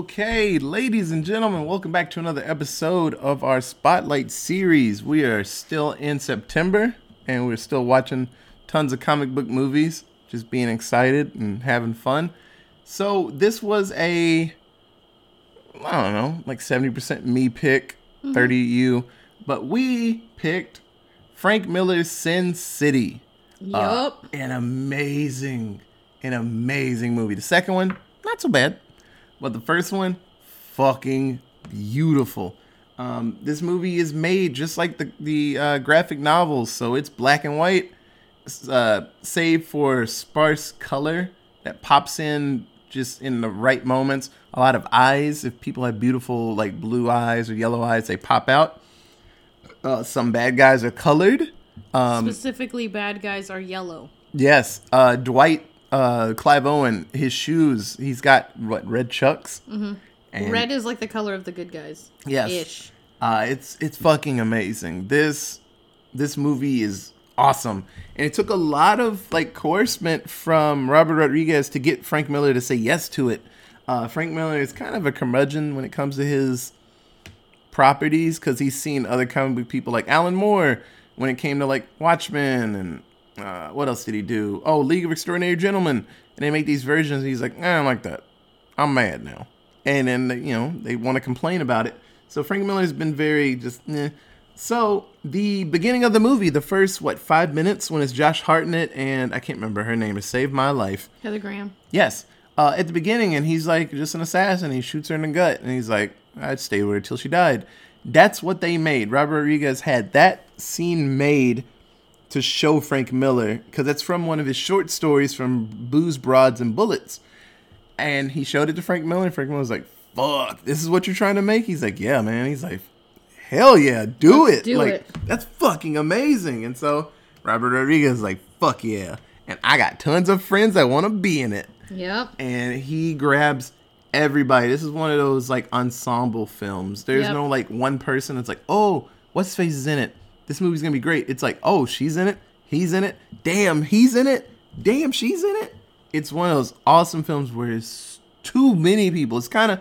Okay, ladies and gentlemen, welcome back to another episode of our Spotlight series. We are still in September and we're still watching tons of comic book movies, just being excited and having fun. So, this was a I don't know, like 70% me pick, mm-hmm. 30 you, but we picked Frank Miller's Sin City. Yup. Uh, an amazing, an amazing movie. The second one, not so bad, but the first one, fucking beautiful. Um, this movie is made just like the the uh, graphic novels, so it's black and white, uh, save for sparse color that pops in just in the right moments. A lot of eyes. If people have beautiful like blue eyes or yellow eyes, they pop out. Uh, some bad guys are colored. Um, Specifically, bad guys are yellow. Yes, uh, Dwight, uh, Clive Owen, his shoes. He's got what red chucks. Mm-hmm. And, Red is like the color of the good guys. Yes. Ish. Uh, it's it's fucking amazing. This this movie is awesome, and it took a lot of like coercement from Robert Rodriguez to get Frank Miller to say yes to it. Uh, Frank Miller is kind of a curmudgeon when it comes to his properties because he's seen other comic book people like Alan Moore when it came to like Watchmen and uh, what else did he do? Oh, League of Extraordinary Gentlemen, and they make these versions. he's like, I don't like that. I'm mad now, and then you know they want to complain about it. So Frank Miller's been very just. Eh. So the beginning of the movie, the first what five minutes when it's Josh Hartnett and I can't remember her name. It saved my life. Heather Graham. Yes. Uh, at the beginning, and he's like just an assassin. He shoots her in the gut, and he's like, "I'd stay with her till she died." That's what they made. Robert Rodriguez had that scene made to show Frank Miller because that's from one of his short stories from Booze, Broads, and Bullets. And he showed it to Frank Miller, and Frank Miller was like, "Fuck, this is what you're trying to make." He's like, "Yeah, man." He's like, "Hell yeah, do Let's it!" do like it. that's fucking amazing. And so Robert Rodriguez is like, "Fuck yeah!" And I got tons of friends that want to be in it Yep. and he grabs everybody. This is one of those like ensemble films. There's Yep. no like one person that's like, oh, what's face is in it? This movie's gonna be great. It's like, oh, she's in it, he's in it, damn, he's in it, damn, she's in it. It's one of those awesome films where it's too many people. It's kind of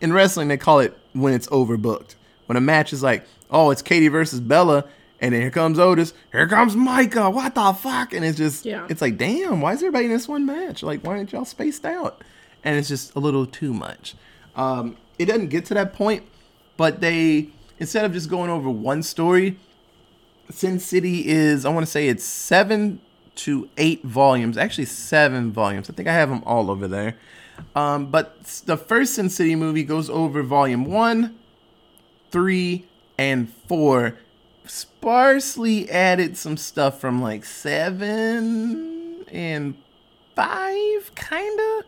in wrestling they call it when it's overbooked. When a match is like, oh, it's Katie versus Bella. And then here comes Otis. Here comes Micah. What the fuck? And it's just, Yeah. it's like, damn, why is everybody in this one match? Like, why aren't y'all spaced out? And it's just a little too much. Um, it doesn't get to that point, but they, instead of just going over one story, Sin City is, I want to say it's seven to eight volumes. Actually, seven volumes. I think I have them all over there. Um, but the first Sin City movie goes over volume one, three, and four. Sparsely added some stuff from like seven and five, kinda.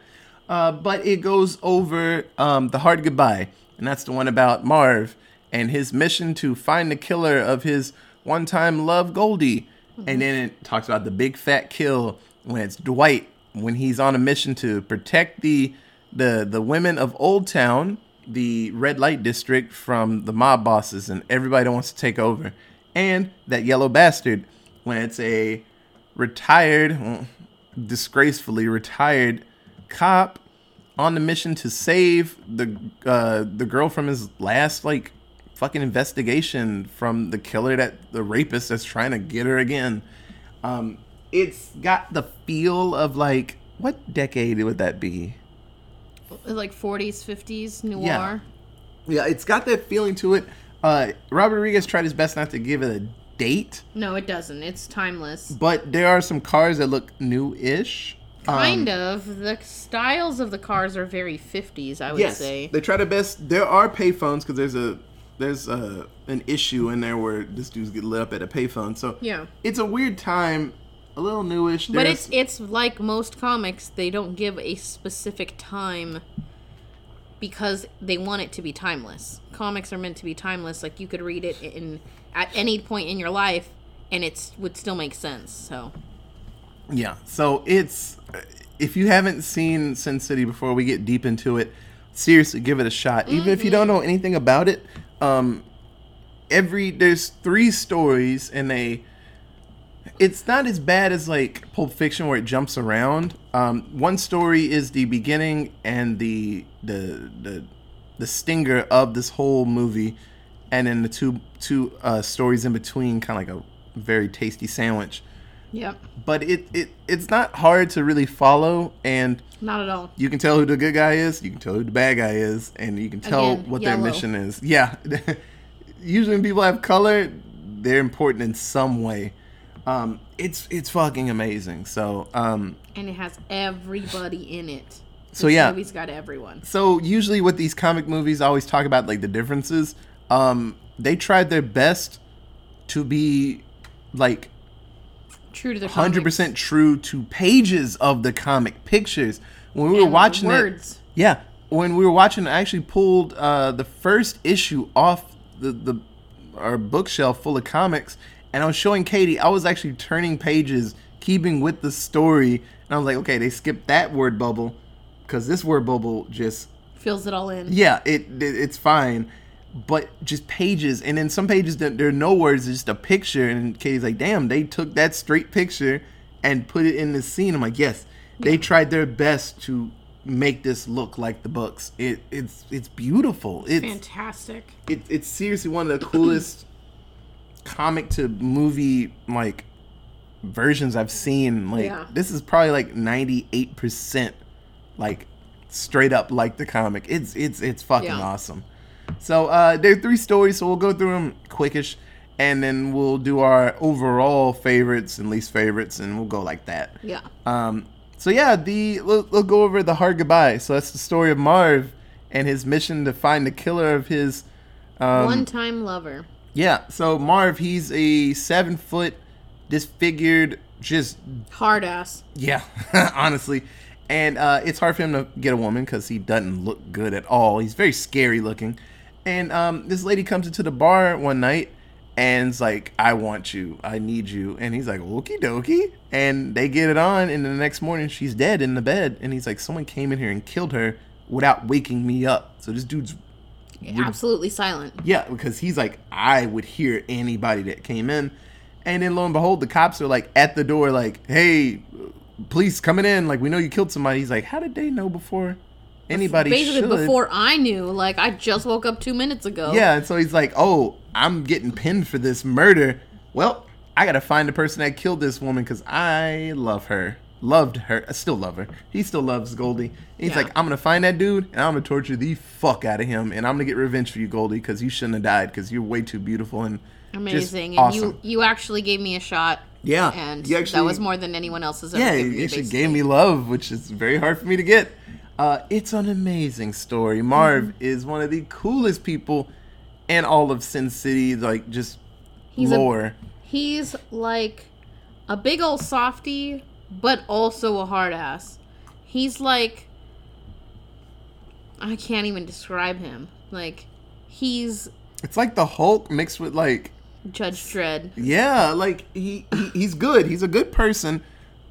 Uh, but it goes over um, the hard goodbye, and that's the one about Marv and his mission to find the killer of his one-time love, Goldie. And then it talks about the big fat kill when it's Dwight when he's on a mission to protect the the the women of Old Town, the red light district, from the mob bosses and everybody that wants to take over. And that yellow bastard when it's a retired, well, disgracefully retired cop on the mission to save the uh, the girl from his last like fucking investigation from the killer that the rapist that's trying to get her again. Um, it's got the feel of like what decade would that be? Like 40s, 50s, noir. Yeah. Yeah, it's got that feeling to it. Uh, Robert Rodriguez tried his best not to give it a date, No, it doesn't. It's timeless. but there are some cars that look new-ish. Um, Kind of. The styles of the cars are very 50s, I would yes, say. they try their best. There are payphones because there's a there's a, an issue in there where this dude's get lit up at a payphone. So Yeah. it's a weird time, a little newish. But it's it's like most comics, they don't give a specific time because they want it to be timeless. Comics are meant to be timeless. Like you could read it in at any point in your life and it would still make sense. So Yeah. So it's if you haven't seen Sin City before we get deep into it, seriously give it a shot. Even if you don't mm-hmm. know anything about it, um every there's three stories and they it's not as bad as like Pulp Fiction where it jumps around. Um, one story is the beginning and the the the the stinger of this whole movie, and then the two two uh, stories in between, kind of like a very tasty sandwich. Yep. But it, it it's not hard to really follow, and Not at all. you can tell who the good guy is, you can tell who the bad guy is, and you can tell Again, what yellow. their mission is. Yeah. Usually when people have color, they're important in some way. Um, it's it's fucking amazing. So um, And it has everybody in it. So, This yeah. movie's got everyone. so usually with these comic movies, I always talk about like the differences. Um, they tried their best to be like True to the hundred comics. percent true to pages of the comic pictures. When we were And watching words. it, yeah, when we were watching, I actually pulled uh, the first issue off the the our bookshelf full of comics, and I was showing Katie. I was actually turning pages, keeping with the story, and I was like, okay, they skipped that word bubble because this word bubble just Fills it all in. yeah, it, it it's fine, but just pages, and then some pages that there are no words, it's just a picture, and Katie's like, "Damn, they took that straight picture and put it in the scene." I'm like, "Yes, they tried their best to make this look like the books. It it's it's beautiful. It's Fantastic. it, it's seriously one of the coolest comic to movie like versions I've seen. Like Yeah. this is probably like ninety eight percent like straight up like the comic. It's it's it's fucking Yeah. awesome. So uh there are three stories, so we'll go through them quickish and then we'll do our overall favorites and least favorites and we'll go like that. Yeah. Um, so yeah, the we'll, we'll go over the hard goodbye. So that's the story of Marv and his mission to find the killer of his. Um, One time lover. yeah, so Marv, he's a seven foot, disfigured, just Hard ass. yeah, honestly, and uh, it's hard for him to get a woman because he doesn't look good at all. He's very scary looking, and um, this lady comes into the bar one night and's like, "I want you, I need you," and he's like, "Okie dokie," and they get it on, and the next morning she's dead in the bed, and he's like, "Someone came in here and killed her without waking me up." So this dude's Absolutely silent. yeah, because he's like, I would hear anybody that came in. And then lo and behold, the cops are like at the door, like, hey, police coming in. Like, we know you killed somebody. He's like, how did they know before anybody Basically, should? before I knew, like, I just woke up two minutes ago. Yeah, and so he's like, oh, I'm getting pinned for this murder. Well, I got to find the person that killed this woman because I love her. Loved her. I still love her. He still loves Goldie. And he's Yeah. like, I'm to find that dude and I'm to torture the fuck out of him. And I'm to get revenge for you, Goldie, because you shouldn't have died because you're way too beautiful and Amazing. And you you actually gave me a shot. Yeah, And you that was more than anyone else has ever yeah, me. actually basically. gave me love, which is very hard for me to get. Uh, it's an amazing story. Marv Mm-hmm. is one of the coolest people in all of Sin City, like just He's a- lore. He's like a big old softy, but also a hard ass. He's like I can't even describe him. Like he's it's like the Hulk mixed with like Judge Dredd. yeah, like he, he he's good. He's a good person,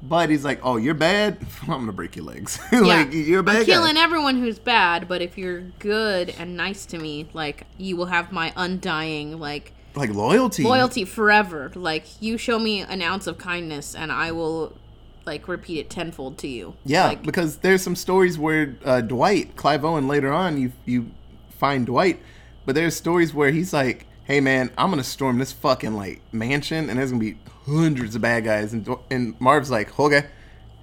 but he's like, oh, you're bad. I'm gonna break your legs. like Yeah. you're a bad I'm guy. killing everyone who's bad, but if you're good and nice to me, like you will have my undying like like loyalty. loyalty forever. Like you show me an ounce of kindness, and I will like repeat it tenfold to you. Yeah, Like, because there's some stories where uh, Dwight, Clive Owen, later on, you you find Dwight, but there's stories where he's like, "Hey man, I'm gonna storm this fucking like mansion, and there's gonna be hundreds of bad guys," and and Marv's like, "Okay."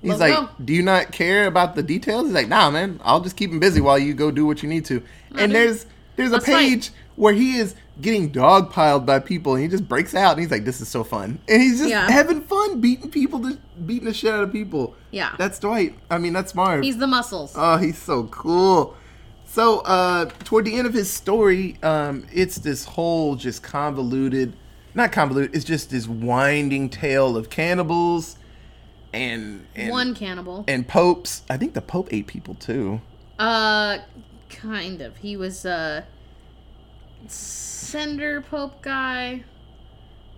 He's Let's like, go. "Do you not care about the details?" He's like, "Nah, man. I'll just keep him busy while you go do what you need to." and there's there's a Let's fight. page where he is getting dogpiled by people, and he just breaks out, and he's like, "This is so fun," and he's just Yeah. having fun beating people, to, beating the shit out of people. Yeah. That's Dwight. I mean, that's Marv. he's the muscles. oh, he's so cool. So, uh, toward the end of his story, um, it's this whole just convoluted, not convoluted, it's just this winding tale of cannibals and, and One cannibal. and popes. I think the pope ate people too. Uh, kind of. He was a cinder pope guy.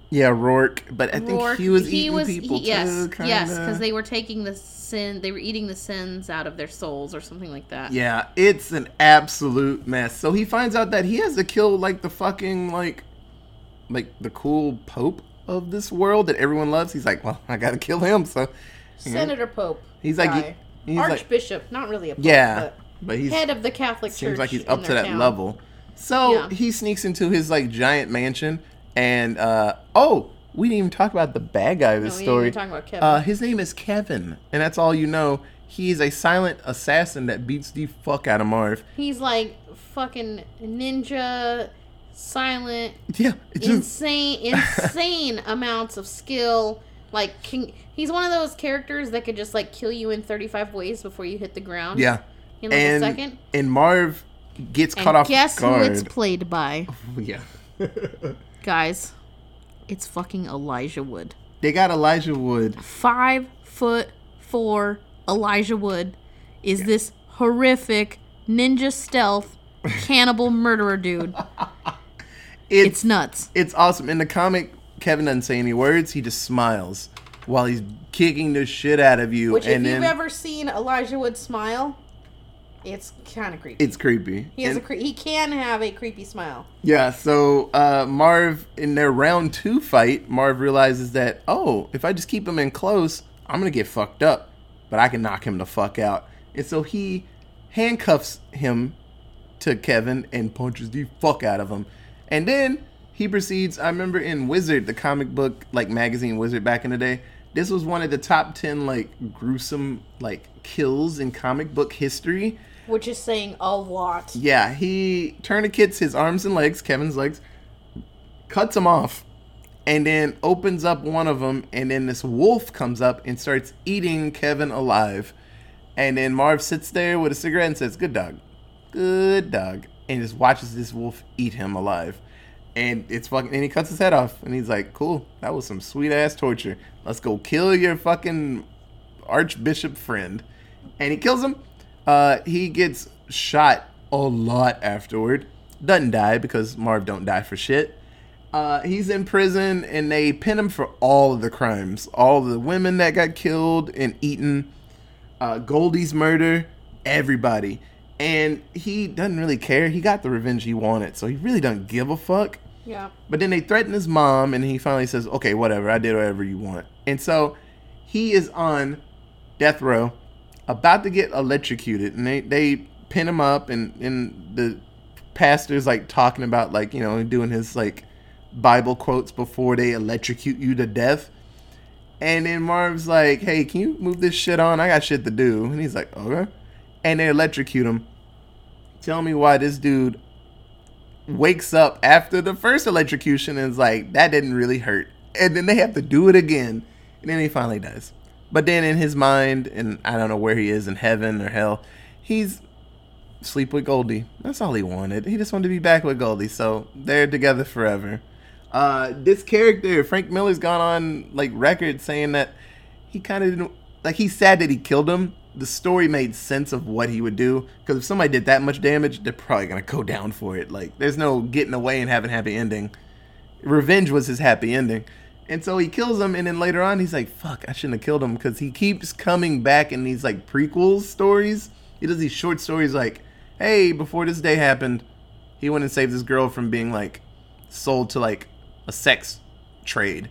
Yeah, Roark, but I think Roark. he was eating people he- yes, too. Kinda. yes, because they were taking the sin. They were eating the sins out of their souls, or something like that. Yeah, it's an absolute mess. So he finds out that he has to kill like the fucking like like the cool pope of this world that everyone loves. He's like, well, I gotta kill him. So Senator Pope. He's like- guy. he's like- Archbishop, not really a pope, yeah, but but he's head of the Catholic Church. seems like he's up to that town. level. So Yeah. he sneaks into his like giant mansion, and uh, oh, we didn't even talk about the bad guy of this No, story. even talk about Kevin. Uh, his name is Kevin, and that's all you know. He is a silent assassin that beats the fuck out of Marv. He's like fucking ninja, silent, Yeah, just insane, insane amounts of skill. Like can, he's one of those characters that could just like kill you in 35 ways before you hit the ground. yeah. In like and a second. and Marv gets And caught off guess guard. who it's played by, oh, yeah, guys? It's fucking Elijah Wood. they got Elijah Wood. Five foot four Elijah Wood is this horrific ninja stealth cannibal murderer dude. It's It's nuts. it's awesome. In the comic, Kevin doesn't say any words. He just smiles while he's kicking the shit out of you. Which, and if you've ever seen Elijah Wood smile, it's kind of creepy. it's creepy. he has And- a cre- he can have a creepy smile. Yeah, so uh, Marv, in their round two fight, Marv realizes that, oh, if I just keep him in close, I'm going to get fucked up. But I can knock him the fuck out. And so he handcuffs him to Kevin and punches the fuck out of him. And then he proceeds, I remember in Wizard, the comic book, like magazine Wizard back in the day, this was one of the top 10, like, gruesome, like, kills in comic book history. Which is saying a lot. Yeah, he tourniquets his arms and legs, Kevin's legs, cuts them off, and then opens up one of them, and then this wolf comes up and starts eating Kevin alive. And then Marv sits there with a cigarette and says, Good dog. Good dog. And just watches this wolf eat him alive. And it's fucking, and he cuts his head off, and he's like, Cool, that was some sweet ass torture. Let's go kill your fucking archbishop friend. And he kills him. Uh, he gets shot a lot afterward. Doesn't die because Marv don't die for shit. Uh, he's in prison and they pin him for all of the crimes, all the women that got killed and eaten, uh, Goldie's murder, everybody. And he doesn't really care. He got the revenge he wanted, so he really doesn't give a fuck. Yeah. But then they threaten his mom, and he finally says, "Okay, whatever. I did whatever you want." And so he is on death row, about to get electrocuted, and they they pin him up, and and the pastor's like talking about like you know doing his like Bible quotes before they electrocute you to death. And then Marv's like, "Hey, can you move this shit on? I got shit to do." And he's like, "Okay." And they electrocute him. Tell me why this dude wakes up after the first electrocution and is like, that didn't really hurt. And then they have to do it again. And then he finally does. But then in his mind, and I don't know where he is in heaven or hell, he's sleep with Goldie. That's all he wanted. He just wanted to be back with Goldie. So they're together forever. Uh, this character, Frank Miller's gone on like record saying that he kind of didn't like he's sad that he killed him. The story made sense of what he would do because if somebody did that much damage, they're probably gonna go down for it. Like there's no getting away and having happy ending. Revenge was his happy ending. And so he kills him, and then later on, he's like, fuck, I shouldn't have killed him because he keeps coming back in these like prequels stories. He does these short stories like, hey, before this day happened, he went and saved this girl from being like sold to like a sex trade.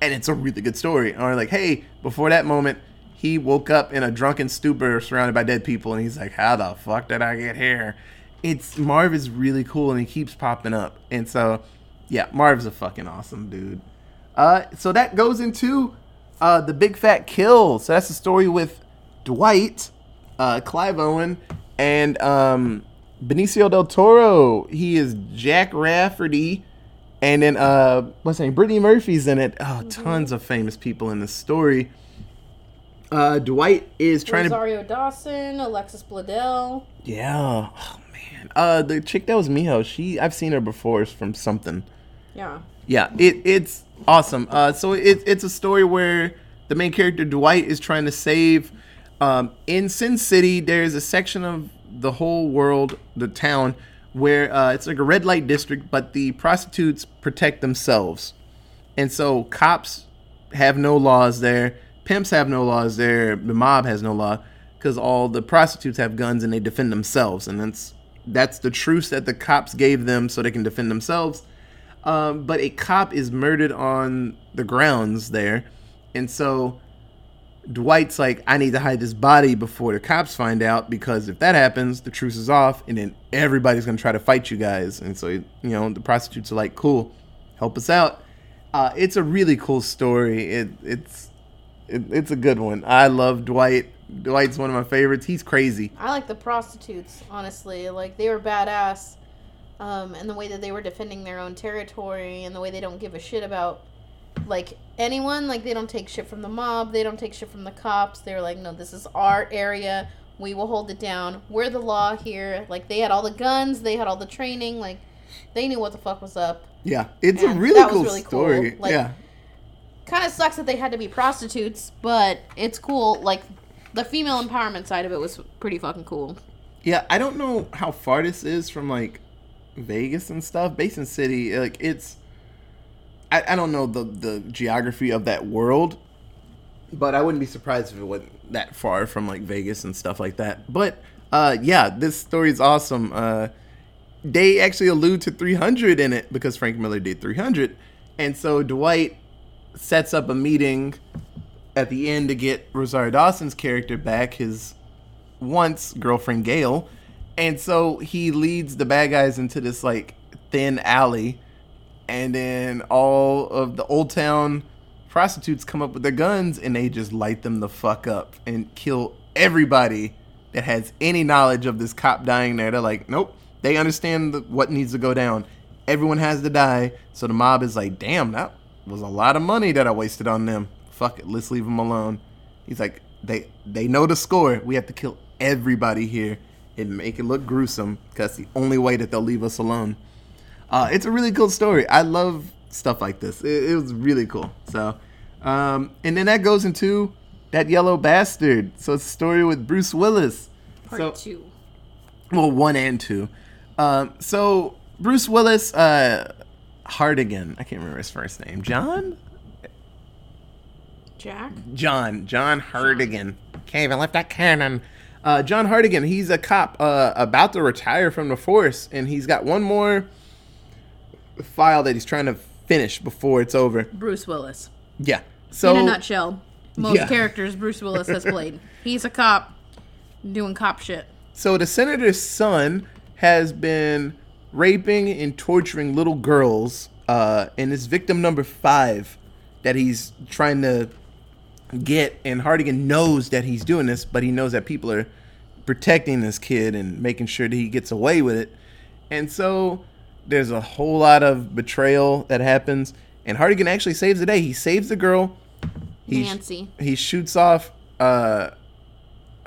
And it's a really good story. Or like, hey, before that moment, he woke up in a drunken stupor surrounded by dead people, and he's like, how the fuck did I get here? It's Marv is really cool, and he keeps popping up. And so, yeah, Marv's a fucking awesome dude. Uh, so that goes into uh, the big fat kill. So that's the story with Dwight, uh, Clive Owen, and um, Benicio del Toro. He is Jack Rafferty, and then uh, what's his name? Brittany Murphy's in it. Oh, tons of famous people in this story. Uh, Dwight is trying to. Rosario Dawson, Alexis Bledel. Yeah. Oh man. Uh, the chick that was Miho. She I've seen her before from something. Yeah. Yeah, it it's awesome. Uh, so it, it's a story where the main character Dwight is trying to save. Um, in Sin City, there's a section of the whole world, the town, where uh, it's like a red light district, but the prostitutes protect themselves, and so cops have no laws there. Pimps have no laws there. The mob has no law because all the prostitutes have guns and they defend themselves, and that's that's the truce that the cops gave them so they can defend themselves. Um, but a cop is murdered on the grounds there, and so Dwight's like, I need to hide this body before the cops find out because if that happens, the truce is off, and then everybody's gonna try to fight you guys. And so, you know, the prostitutes are like, "Cool, help us out." Uh, it's a really cool story. It it's it, it's a good one. I love Dwight. Dwight's one of my favorites. He's crazy. I like the prostitutes, honestly. Like they were badass, um, and the way that they were defending their own territory, and the way they don't give a shit about like anyone. Like they don't take shit from the mob. They don't take shit from the cops. They're like, no, this is our area. We will hold it down. We're the law here. Like they had all the guns. They had all the training. Like they knew what the fuck was up. Yeah, it's And a really cool really cool. story. Like- yeah, Kind of sucks that they had to be prostitutes, but it's cool. Like the female empowerment side of it was pretty fucking cool. yeah. I don't know how far this is from like Vegas and stuff. Basin City, like it's. I, I don't know the the geography of that world, but I wouldn't be surprised if it wasn't that far from like Vegas and stuff like that. But uh, yeah, this story is awesome. Uh, they actually allude to 300 in it because Frank Miller did 300, and so Dwight sets up a meeting at the end to get Rosario Dawson's character back, his once girlfriend Gail, and so he leads the bad guys into this like thin alley, and then all of the old town prostitutes come up with their guns and they just light them the fuck up and kill everybody that has any knowledge of this cop dying there. They're like, nope, they understand the, what needs to go down. Everyone has to die. So the mob is like, damn, that was a lot of money that I wasted on them. Fuck it, let's leave them alone. He's like, they they know the score. We have to kill everybody here and make it look gruesome because the only way that they'll leave us alone. Uh, it's a really cool story. I love stuff like this. It, it was really cool. So, um, and then that goes into that yellow bastard. So it's a story with Bruce Willis. Part so, two. well, one and two. Um, so Bruce Willis, uh, Hartigan. I can't remember his first name. John. Jack. John. John Hartigan. Can't even lift that cannon. Uh, John Hartigan. He's a cop uh, about to retire from the force, and he's got one more file that he's trying to finish before it's over. Bruce Willis. Yeah. So In a nutshell, most Yeah. characters Bruce Willis has played. He's a cop doing cop shit. So the senator's son has been raping and torturing little girls, uh, and it's victim number five that he's trying to get. And Hartigan knows that he's doing this, but he knows that people are protecting this kid and making sure that he gets away with it. And so there's a whole lot of betrayal that happens. And Hartigan actually saves the day. He saves the girl. He Nancy. he shoots off uh,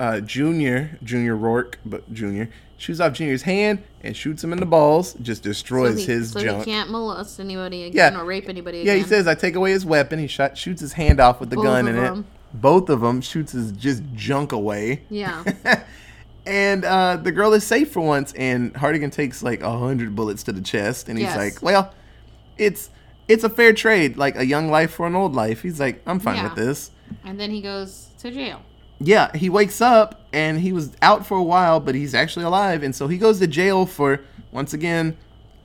uh, Junior, Junior Roark, but Junior shoots off Junior's hand and shoots him in the balls. Just destroys so he, his so junk. he can't molest anybody again Yeah. or rape anybody yeah, he says, "I take away his weapon." He shot, shoots his hand off with the Both gun in it. Both of them shoots his just junk away. Yeah. and uh, the girl is safe for once. And Hartigan takes like a hundred bullets to the chest, and he's Yes. like, "Well, it's it's a fair trade, like a young life for an old life." He's like, "I'm fine Yeah. with this." and then he goes to jail. Yeah, he wakes up and he was out for a while, but he's actually alive, and so he goes to jail for once again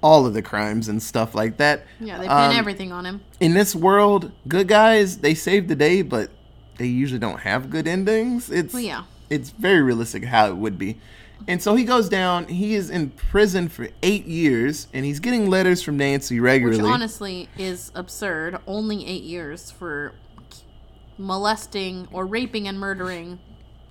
all of the crimes and stuff like that. Yeah, they pin Um, everything on him. In this world, good guys they save the day, but they usually don't have good endings. It's Well, yeah. it's very realistic how it would be. And so he goes down. He is in prison for eight years, and he's getting letters from Nancy regularly. Which honestly is absurd. Only eight years for molesting or raping and murdering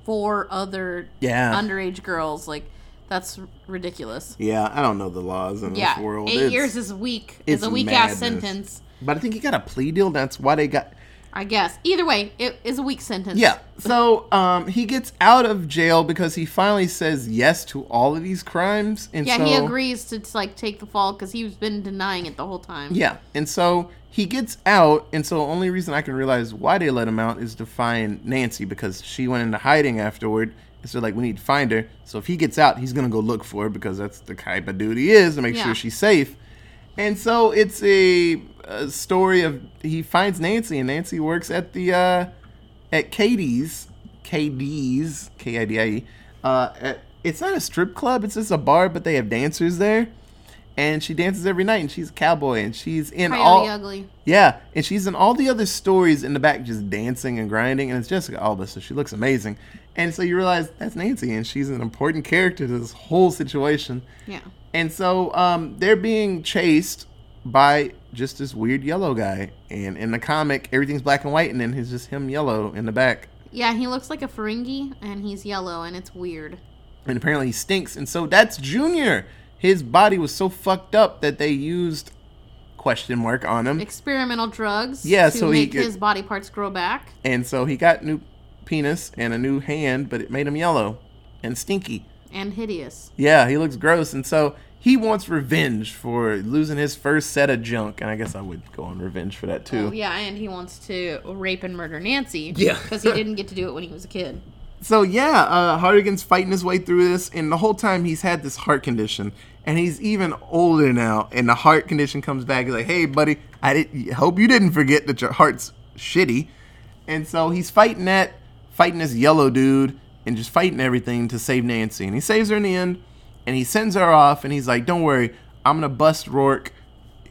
four other Yeah. underage girls. Like, that's ridiculous. yeah, I don't know the laws in Yeah, this world. eight It's- years is weak. it's Is a weak ass sentence. but I think he got a plea deal. That's why they got. I guess. Either way, it is a weak sentence. Yeah. So um, he gets out of jail because he finally says yes to all of these crimes, and Yeah, so he agrees to like take the fall because he's been denying it the whole time. yeah, and so he gets out, and so the only reason I can realize why they let him out is to find Nancy because she went into hiding afterward. And so like we need to find her. So if he gets out, he's gonna go look for her because that's the type of dude he is to make Yeah. sure she's safe. And so it's a, a story of he finds Nancy, and Nancy works at the uh, at Katie's, KD's, K I D I E. Uh, at- it's not a strip club; it's just a bar, but they have dancers there. and she dances every night, and she's a cowboy, and she's in Coyote all Ugly. yeah, and she's in all the other stories in the back, just dancing and grinding, and it's Jessica Alba, so she looks amazing. And so you realize that's Nancy, and she's an important character to this whole situation. Yeah. And so um, they're being chased by just this weird yellow guy. And in the comic, everything's black and white, and then he's just him yellow in the back. Yeah, he looks like a Ferengi, and he's yellow, and it's weird. And apparently he stinks. And so that's Junior. His body was so fucked up that they used question mark on him. Experimental drugs. Yeah, to so he make could- his body parts grow back. And so he got new penis and a new hand, but it made him yellow and stinky. And hideous. Yeah, he looks gross. And so he wants revenge for losing his first set of junk. And I guess I would go on revenge for that too. Oh, yeah, and he wants to rape and murder Nancy. Yeah. Because he didn't get to do it when he was a kid. So yeah, uh, Hartigan's fighting his way through this, and the whole time he's had this heart condition, and he's even older now, and the heart condition comes back. He's like, "Hey, buddy, I did, hope you didn't forget that your heart's shitty," and so he's fighting that, fighting this yellow dude, and just fighting everything to save Nancy, and he saves her in the end, and he sends her off, and he's like, "Don't worry, I'm gonna bust Roark."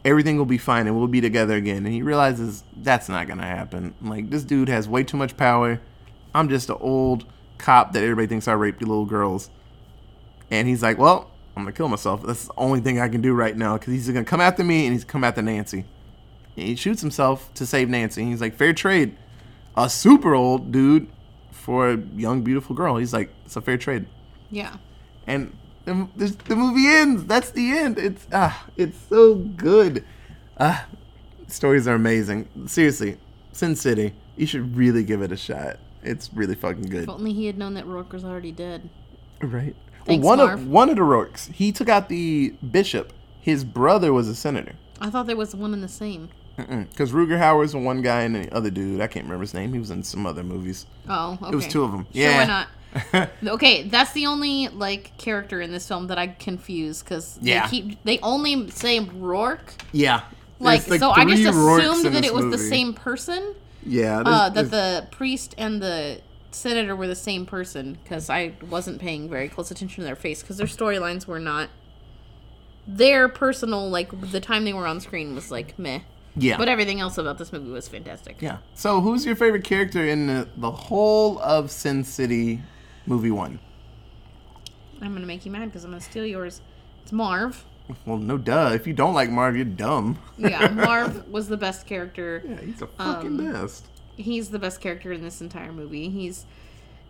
Everything will be fine and we'll be together again. And he realizes that's not gonna happen. Like this dude has way too much power. I'm just an old cop that everybody thinks I raped the little girls. And he's like, well, I'm gonna kill myself. That's the only thing I can do right now because he's gonna come after me and he's come after Nancy. And he shoots himself to save Nancy. And he's like, fair trade. A super old dude for a young, beautiful girl. He's like, it's a fair trade. Yeah. And the, the, movie ends. That's the end. It's ah, it's so good. Ah, stories are amazing. Seriously, Sin City. You should really give it a shot. It's really fucking good. If only he had known that Roark was already dead. Right. Thanks, well, one Marv. of one of the Roarks, he took out the bishop. His brother was a senator. I thought there was one and the same. Because Rutger Hauer's one guy and the other dude, I can't remember his name. He was in some other movies. Oh, okay. It was two of them. Sure, yeah. why not? Okay, that's the only like character in this film that I confuse because Yeah. they keep they only say Roark. yeah. Like, There's, so, I just Roarks assumed that it was the same person. Yeah. Uh, there's- that the priest and the senator were the same person because I wasn't paying very close attention to their face because their storylines were not their personal like the time they were on screen was like meh. Yeah. But everything else about this movie was fantastic. Yeah. So, who's your favorite character in the, the whole of Sin City movie one? I'm gonna make you mad because I'm gonna steal yours. It's Marv. Well, no duh. If you don't like Marv, you're dumb. Yeah, Marv was the best character. Yeah, he's the fucking Um, best. He's the best character in this entire movie. He's,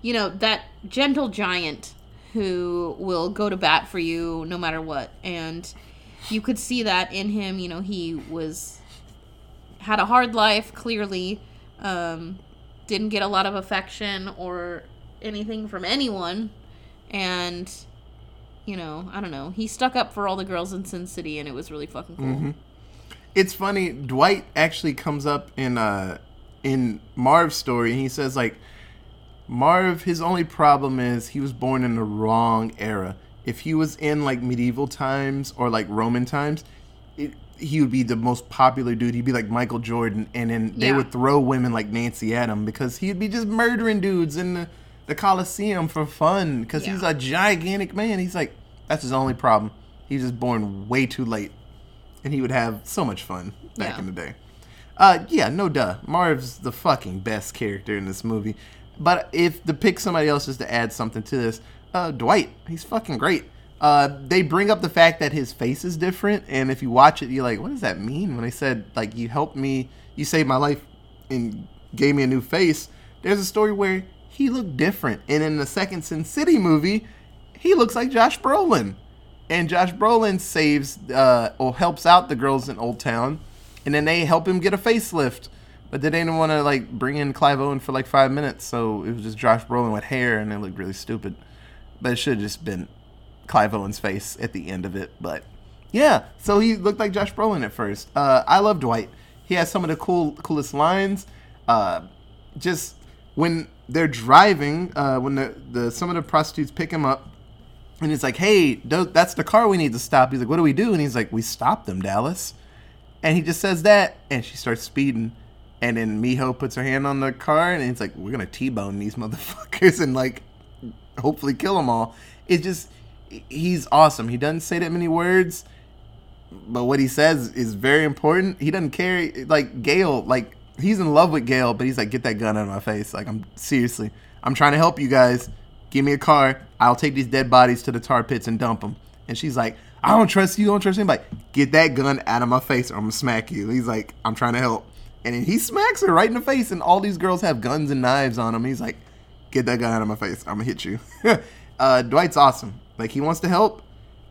you know, that gentle giant who will go to bat for you no matter what. And you could see that in him. You know, he was had a hard life. Clearly, um, didn't get a lot of affection or anything from anyone, and. You know, I don't know. He stuck up for all the girls in Sin City, and it was really fucking cool. It's funny. Dwight actually comes up in uh in Marv's story, he says like Marv, his only problem is he was born in the wrong era. If he was in like medieval times or like Roman times, it, he would be the most popular dude. He'd be like Michael Jordan, and then they Yeah. would throw women like Nancy at him because he'd be just murdering dudes in the, the Coliseum for fun because he's a gigantic man. He's like, that's his only problem. He's just born way too late, and he would have so much fun back Yeah. in the day. Uh, yeah, no duh. Marv's the fucking best character in this movie. But if to pick somebody else just to add something to this, uh, Dwight, he's fucking great. Uh, they bring up the fact that his face is different, and if you watch it, you're like, what does that mean? When they said like you helped me, you saved my life, and gave me a new face. There's a story where he looked different, and in the second Sin City movie, he looks like Josh Brolin, and Josh Brolin saves uh, or helps out the girls in Old Town and then they help him get a facelift. But they didn't want to like bring in Clive Owen for like five minutes, so it was just Josh Brolin with hair, and it looked really stupid. But it should have just been Clive Owen's face at the end of it. But yeah, so he looked like Josh Brolin at first. Uh, I love Dwight. He has some of the cool coolest lines. Uh, just when they're driving, uh, when the, the some of the prostitutes pick him up, and he's like, "Hey, that's the car we need to stop." He's like, "What do we do?" And he's like, "We stop them, Dallas." And he just says that, and she starts speeding. And then Miho puts her hand on the car, and he's like, "We're gonna t-bone these motherfuckers and like, hopefully kill them all." It just, he's awesome. He doesn't say that many words, but what he says is very important. He doesn't care. like Gail. Like he's in love with Gail, but he's like, get that gun out of my face. Like I'm seriously, I'm trying to help you guys. Give me a car. I'll take these dead bodies to the tar pits and dump them. And she's like, I don't trust you. I don't trust anybody. Get that gun out of my face, or I'm gonna smack you. He's like, I'm trying to help. And then he smacks her right in the face, and all these girls have guns and knives on them. He's like, get that gun out of my face. I'm gonna hit you. uh, Dwight's awesome. Like he wants to help.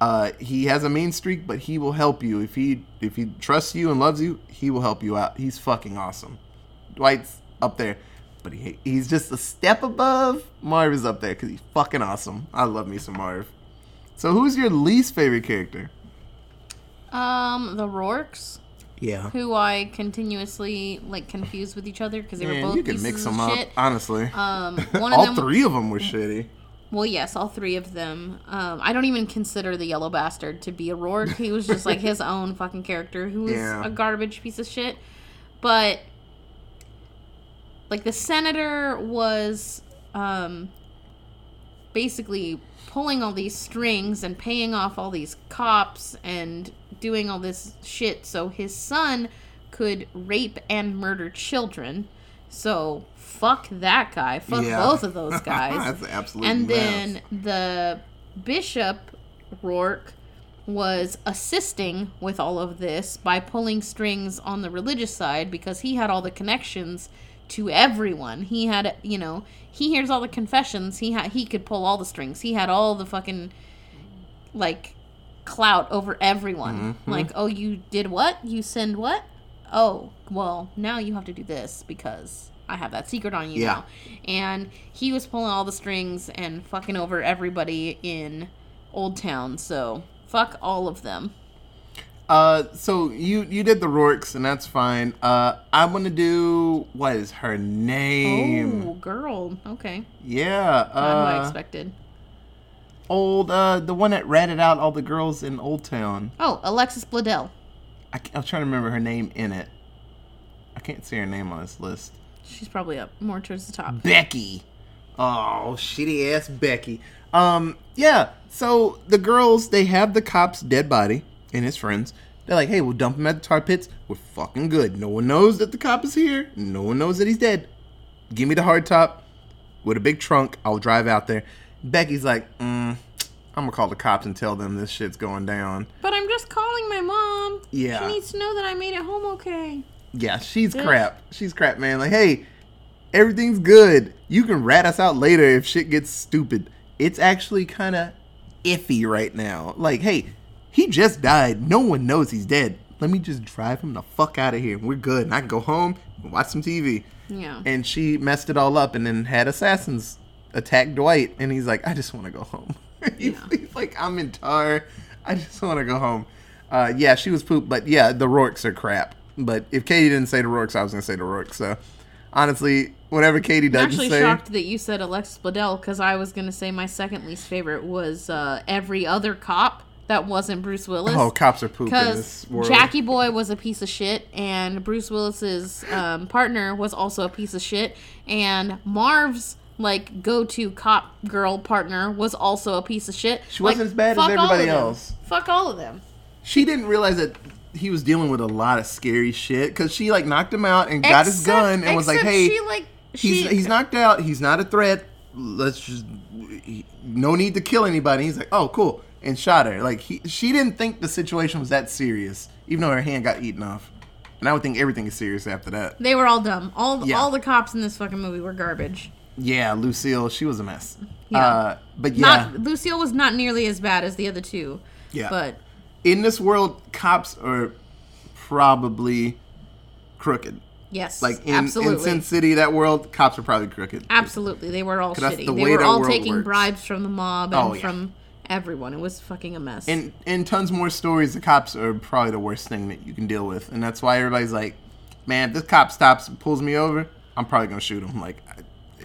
Uh, he has a mean streak, but he will help you if he if he trusts you and loves you. He will help you out. He's fucking awesome. Dwight's up there, but he he's just a step above. Marv is up there because he's fucking awesome. I love me some Marv. So who's your least favorite character? Um, the Roarks, Yeah. who I continuously like confuse with each other because they were Man, both you can mix them up. shit. Honestly, Um, one of all them. three of them were shitty. Well, yes, all three of them. Um, I don't even consider the yellow bastard to be a Roark. He was just like his own fucking character who was Yeah. a garbage piece of shit. But like the senator was um, basically pulling all these strings and paying off all these cops and doing all this shit so his son could rape and murder children. So fuck that guy. Fuck Yeah. both of those guys. And mess. then the bishop Roark was assisting with all of this by pulling strings on the religious side because he had all the connections to everyone. He had, you know, he hears all the confessions. He had he could pull all the strings. He had all the fucking like clout over everyone. Mm-hmm. Like, oh, you did what? You sinned what? Oh, well, now you have to do this because I have that secret on you Yeah. now. And he was pulling all the strings and fucking over everybody in Old Town. So fuck all of them. Uh, so you you did the Roarks, and that's fine. Uh, I'm gonna do what is her name? Oh, girl. Okay. Yeah, Not who I uh, expected. old uh, the one that ratted out all the girls in Old Town. Oh, Alexis Bledel. I, am trying to remember her name in it. I can't see her name on this list. She's probably up more towards the top. Becky. Oh, shitty ass Becky. Um, yeah. So the girls, they have the cop's dead body and his friends. They're like, hey, we'll dump him at the tar pits. We're fucking good. No one knows that the cop is here. No one knows that he's dead. Give me the hard top with a big trunk. I'll drive out there. Becky's like, mm, I'm gonna call the cops and tell them this shit's going down. But I'm just calling my mom. Yeah. She needs to know that I made it home okay. Yeah, she's Ugh. crap. She's crap, man. Like, hey, everything's good. You can rat us out later if shit gets stupid. It's actually kind of iffy right now. Like, hey, he just died. No one knows he's dead. Let me just drive him the fuck out of here. We're good. And I can go home and watch some TV. Yeah. And she messed it all up and then had assassins attack Dwight. And he's like, I just want to go home. he's, Yeah. he's like, I'm in tar. I just want to go home. Uh, yeah, she was poop. But yeah, the Roarks are crap. But if Katie didn't say the Roarks, I was going to say the Roarks. So honestly, whatever Katie I'm doesn't actually say. shocked that you said Alexis Bledel because I was gonna say my second least favorite was uh, every other cop that wasn't Bruce Willis. Oh, cops are poop because. Jackie Boy was a piece of shit, and Bruce Willis's um, partner was also a piece of shit, and Marv's like go-to cop girl partner was also a piece of shit. She wasn't Like, as bad as everybody else. Fuck all of them. she didn't realize that he was dealing with a lot of scary shit because she like knocked him out and got his gun and was like, "Hey, she, like, he's she- he's knocked out. He's not a threat. Let's just he- no need to kill anybody." He's like, "Oh, cool," and shot her. Like he, she didn't think the situation was that serious, even though her hand got eaten off. And I would think everything is serious after that. They were all dumb. All Yeah. all the cops in this fucking movie were garbage. Yeah, Lucille, she was a mess. Yeah. Uh, but yeah, Not Lucille was not nearly as bad as the other two. Yeah. But in this world, cops are probably crooked. yes, Like in, in. Sin City, that world, cops are probably crooked. Absolutely, they were all shitty. the They were all taking works. bribes from the mob and Oh, yeah. from everyone. It was fucking a mess. in in tons more stories, the cops are probably the worst thing that you can deal with, and that's why everybody's like, "Man, if this cop stops and pulls me over, I'm probably gonna shoot him." Like,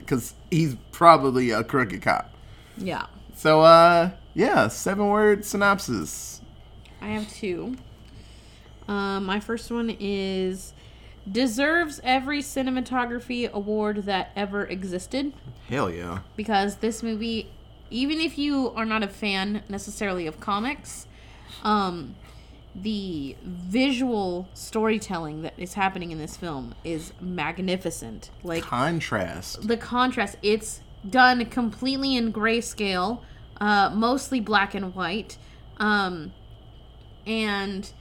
because he's probably a crooked cop. yeah, So, uh, yeah, seven word synopsis. I have two. Um, my first one is deserves every cinematography award that ever existed Hell yeah. because this movie, even if you are not a fan necessarily of comics, um, the visual storytelling that is happening in this film is magnificent. Like Contrast. the contrast, it's done completely in grayscale, uh, mostly black and white, um, and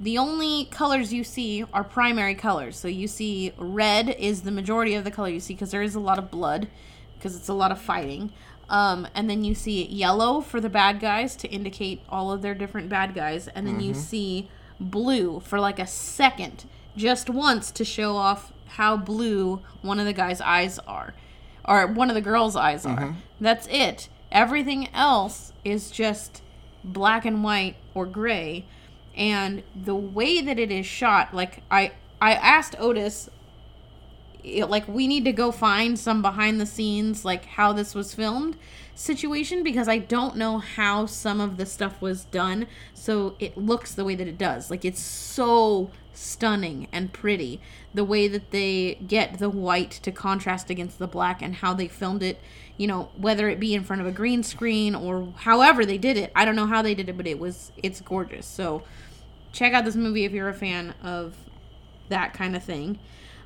the only colors you see are primary colors. So you see red is the majority of the color you see because there is a lot of blood, because it's a lot of fighting. Um, and then you see yellow for the bad guys to indicate all of their different bad guys, and then you see blue for like a second, just once to show off how blue one of the guy's eyes are, or one of the girl's eyes are. That's it. Everything else is just black and white or gray and the way that it is shot like i i asked otis like we need to go find some behind the scenes like how this was filmed situation because i don't know how some of the stuff was done so it looks the way that it does. Like it's so stunning and pretty the way that they get the white to contrast against the black and how they filmed it you know whether it be in front of a green screen or however they did it. I don't know how they did it but it was it's gorgeous. So check out this movie if you're a fan of that kind of thing.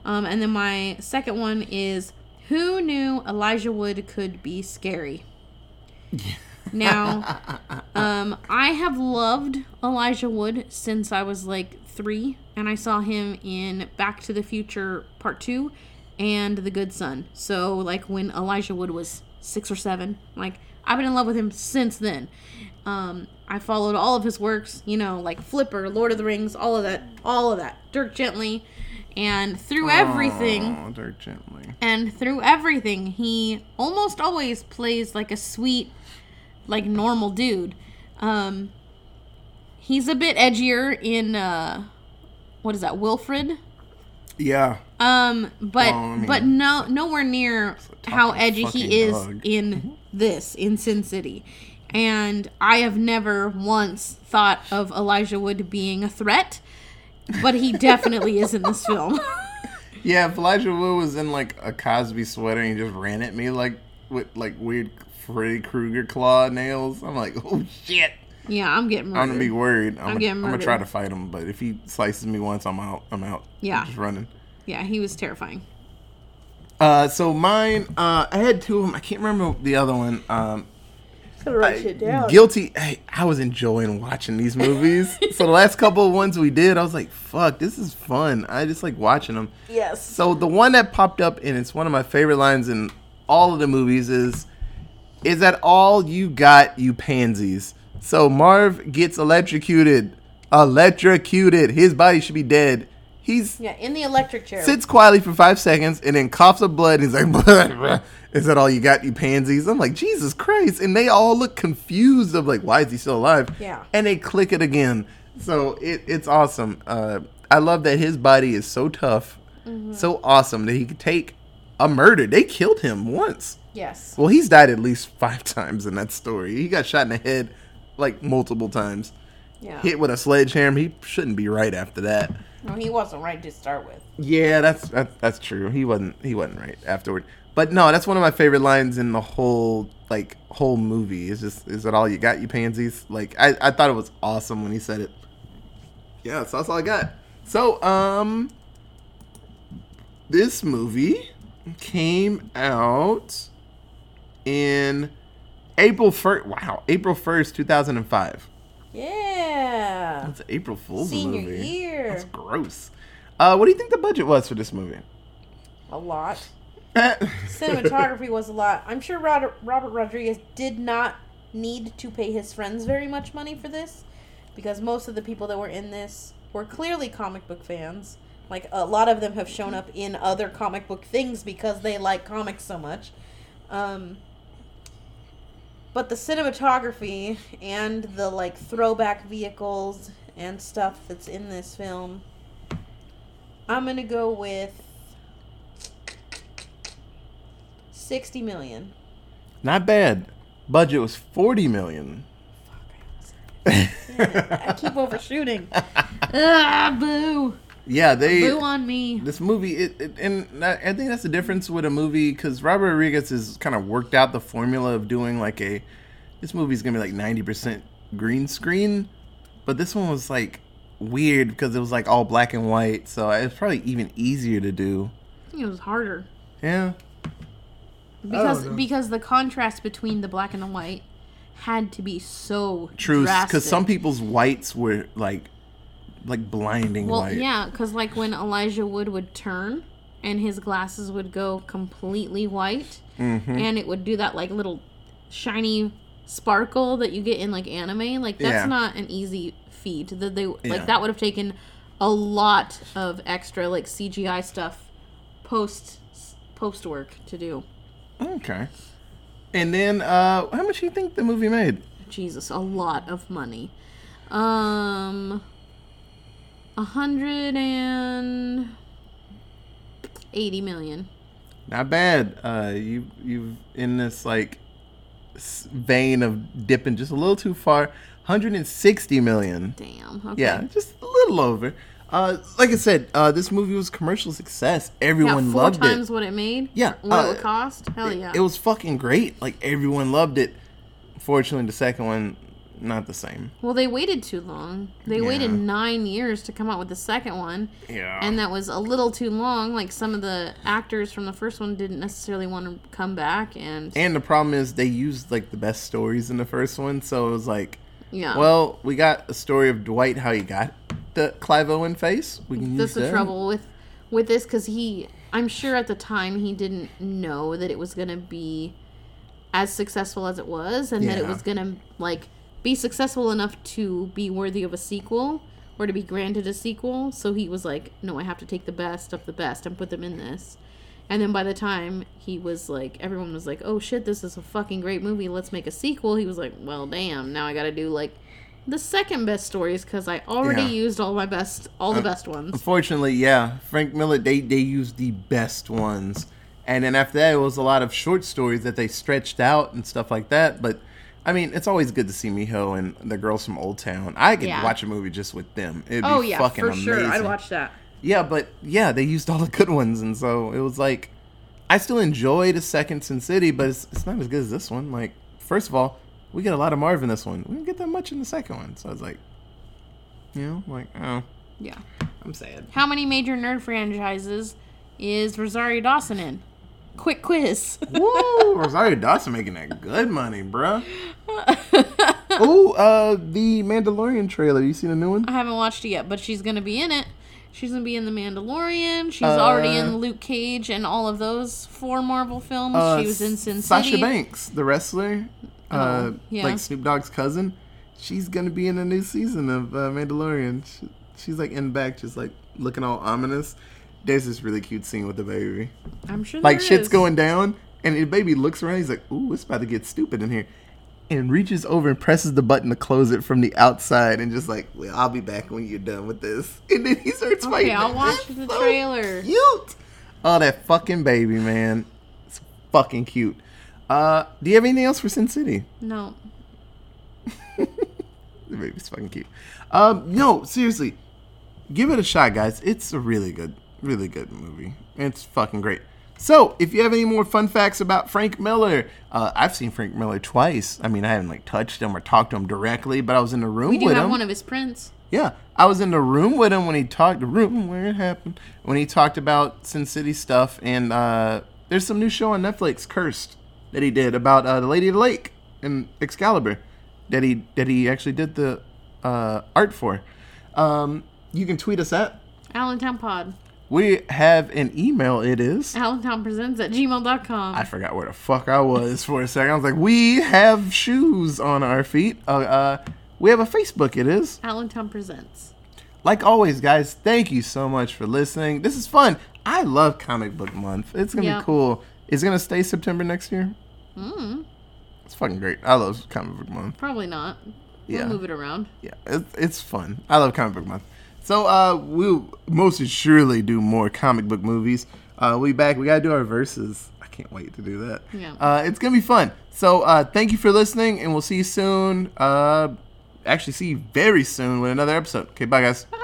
Um, and then my second one is Who Knew Elijah Wood Could Be Scary? now, um, I have loved Elijah Wood since I was like three, and I saw him in Back to the Future Part 2 and The Good Son. So, like, when Elijah Wood was six or seven, like, I've been in love with him since then. Um, I followed all of his works, you know, like Flipper, Lord of the Rings, all of that, all of that. Dirk Gently. And through everything, Oh, Dirk Gently. and through everything, he almost always plays like a sweet, like normal dude. Um, he's a bit edgier in uh, what is that, Wilfred? Yeah. Um, but Well, I mean, but no nowhere near how edgy he is dog. in this in Sin City. And I have never once thought of Elijah Wood being a threat, but he definitely is in this film. Yeah, if Elijah Wood was in like a Cosby sweater and he just ran at me like with like weird Freddy Krueger claw nails, I'm like, oh shit. yeah, I'm getting I'm gonna be worried. I'm, gonna, getting I'm gonna try to fight him, but if he slices me once, I'm out. I'm out. Yeah. I'm just running. Yeah, he was terrifying. Uh, so mine, uh, I had two of them. I can't remember the other one. Um, Guilty. Hey, I was enjoying watching these movies. so the last couple of ones we did, I was like, "Fuck, this is fun." I just like watching them. Yes. So the one that popped up, and it's one of my favorite lines in all of the movies, is, "Is that all you got, you pansies?" So Marv gets electrocuted. Electrocuted. His body should be dead. He's Yeah, in the electric chair. sits quietly for five seconds and then coughs up blood. And he's like, "Is that all you got, you pansies?" I'm like, Jesus Christ! And they all look confused of like, why is he still alive? Yeah. And they click it again. So it, it's awesome. Uh, I love that his body is so tough, Mm-hmm. so awesome that he could take a murder. They killed him once. yes. Well, he's died at least five times in that story. He got shot in the head like multiple times. Yeah. Hit with a sledgehammer. He shouldn't be right after that. No, he wasn't right to start with. Yeah, that's that, that's true. He wasn't he wasn't right afterward. But no, that's one of my favorite lines in the whole like whole movie. Is just is that all you got, you pansies? Like I, I thought it was awesome when he said it. Yeah, so that's all I got. So um this movie came out in April first wow, April first, two thousand and five. Yeah. That's April Fool's Senior movie. year. That's gross. Uh, what do you think the budget was for this movie? A lot. Cinematography was a lot. I'm sure Robert, Robert Rodriguez did not need to pay his friends very much money for this because most of the people that were in this were clearly comic book fans. Like a lot of them have shown up in other comic book things because they like comics so much. Um, but the cinematography and the like throwback vehicles and stuff that's in this film, I'm gonna go with 60 million. Not bad. Budget was forty million. I keep overshooting. ah, boo. Yeah, they. Boo on me. This movie, it, it, and I think that's the difference with a movie because Robert Rodriguez has kind of worked out the formula of doing like a. This movie's gonna be like ninety percent green screen, but this one was like weird because it was like all black and white, so it's probably even easier to do. I think it was harder Yeah. because because the contrast between the black and the white had to be so True, because some people's whites were like, like blinding Well, white. yeah, because like when Elijah Wood would turn and his glasses would go completely white, Mm-hmm. and it would do that like little shiny sparkle that you get in like anime. Like that's Yeah. not an easy feat. That they Yeah. like that would have taken a lot of extra like CGI stuff post post work to do. Okay. And then, uh, how much do you think the movie made? Jesus, a lot of money. Um, a hundred and eighty million. Not bad. Uh, you you've in this like vein of dipping just a little too far. 160 million. Damn. Okay. Yeah, just a little over. Uh, like I said, uh, this movie was a commercial success. Everyone Yeah, Everyone four loved times it. what it made. Yeah, What uh, it cost. Hell yeah. It was fucking great. Like everyone loved it. Fortunately, the second one, not the same. well, they waited too long. They waited nine years to come out with the second one, Yeah. and that was a little too long. Like some of the actors from the first one didn't necessarily want to come back, and and the problem is they used like the best stories in the first one, so it was like, yeah. well, we got a story of Dwight how he got the Clive Owen face. We can that's the that. trouble with with this because he i'm sure at the time he didn't know that it was gonna be as successful as it was and that it was gonna like be successful enough to be worthy of a sequel or to be granted a sequel so he was like no i have to take the best of the best and put them in this and then by the time he was like everyone was like oh shit this is a fucking great movie let's make a sequel he was like well damn now i gotta do like the second best stories because i already Yeah. used all my best all the best ones Unfortunately, yeah, Frank Miller they they used the best ones, and then after that it was a lot of short stories that they stretched out and stuff like that. But I mean, it's always good to see Miho and the girls from Old Town. I could Yeah. watch a movie just with them. It'd Oh be yeah, fucking for amazing. sure. I'd watch that. Yeah, but yeah, they used all the good ones, and so it was like I still enjoyed a second Sin City, but it's, it's not as good as this one. Like, first of all, we get a lot of Marv in this one. We didn't get that much in the second one, so I was like, you know, like, oh, Yeah. I'm sad. How many major nerd franchises is Rosario Dawson in? Quick quiz. Woo! Rosario Dawson making that good money, bruh. oh, uh, the Mandalorian trailer. You seen the new one? I haven't watched it yet, but she's gonna be in it. She's gonna be in The Mandalorian. She's already Uh, in Luke Cage and all of those four Marvel films. Uh, she was in Sin Sasha City. Banks, the wrestler, uh, Oh, yeah. like Snoop Dogg's cousin. She's gonna be in a new season of uh, Mandalorian. She, she's like in back, just like looking all ominous. There's this really cute scene with the baby. I'm sure. Like shit's is. going down, and the baby looks around. He's like, "Ooh, it's about to get stupid in here," and reaches over and presses the button to close it from the outside, and just like, "Well, I'll be back when you're done with this." And then he starts Okay, fighting. I'll watch the so trailer. Cute. Oh, that fucking baby, man. It's fucking cute. Uh, do you have anything else for Sin City? No. The baby's fucking cute. Um, no, seriously, give it a shot, guys. It's a really good, really good movie. It's fucking great. So, if you have any more fun facts about Frank Miller, uh, I've seen Frank Miller twice. I mean, I haven't like touched him or talked to him directly, but I was in the room We do with have him. one of his prints. Yeah, I was in the room with him when he talked. The room where it happened when he talked about Sin City stuff, and uh, there's some new show on Netflix, Cursed, that he did about uh, the Lady of the Lake and Excalibur, that he that he actually did the uh, art for. Um, you can tweet us at. Allentown Pod. We have an email. It is. Allentown Presents at gmail.com. I forgot where the fuck I was for a second. I was like, we have shoes on our feet. Uh, uh, we have a Facebook. It is. Allentown Presents. Like always, guys, thank you so much for listening. This is fun. I love Comic Book Month. It's gonna Yeah. be cool. Is it gonna stay September next year? Mm, It's fucking great. I love Comic Book Month. probably not. Yeah. We'll move it around. Yeah, it's, it's fun. I love Comic Book Month. So uh, we'll most surely do more comic book movies. Uh, we'll be back. We gotta do our verses. I can't wait to do that. Yeah. Uh, it's gonna be fun. So uh, thank you for listening, and we'll see you soon. Uh, actually, see you very soon with another episode. Okay, bye, guys. Bye.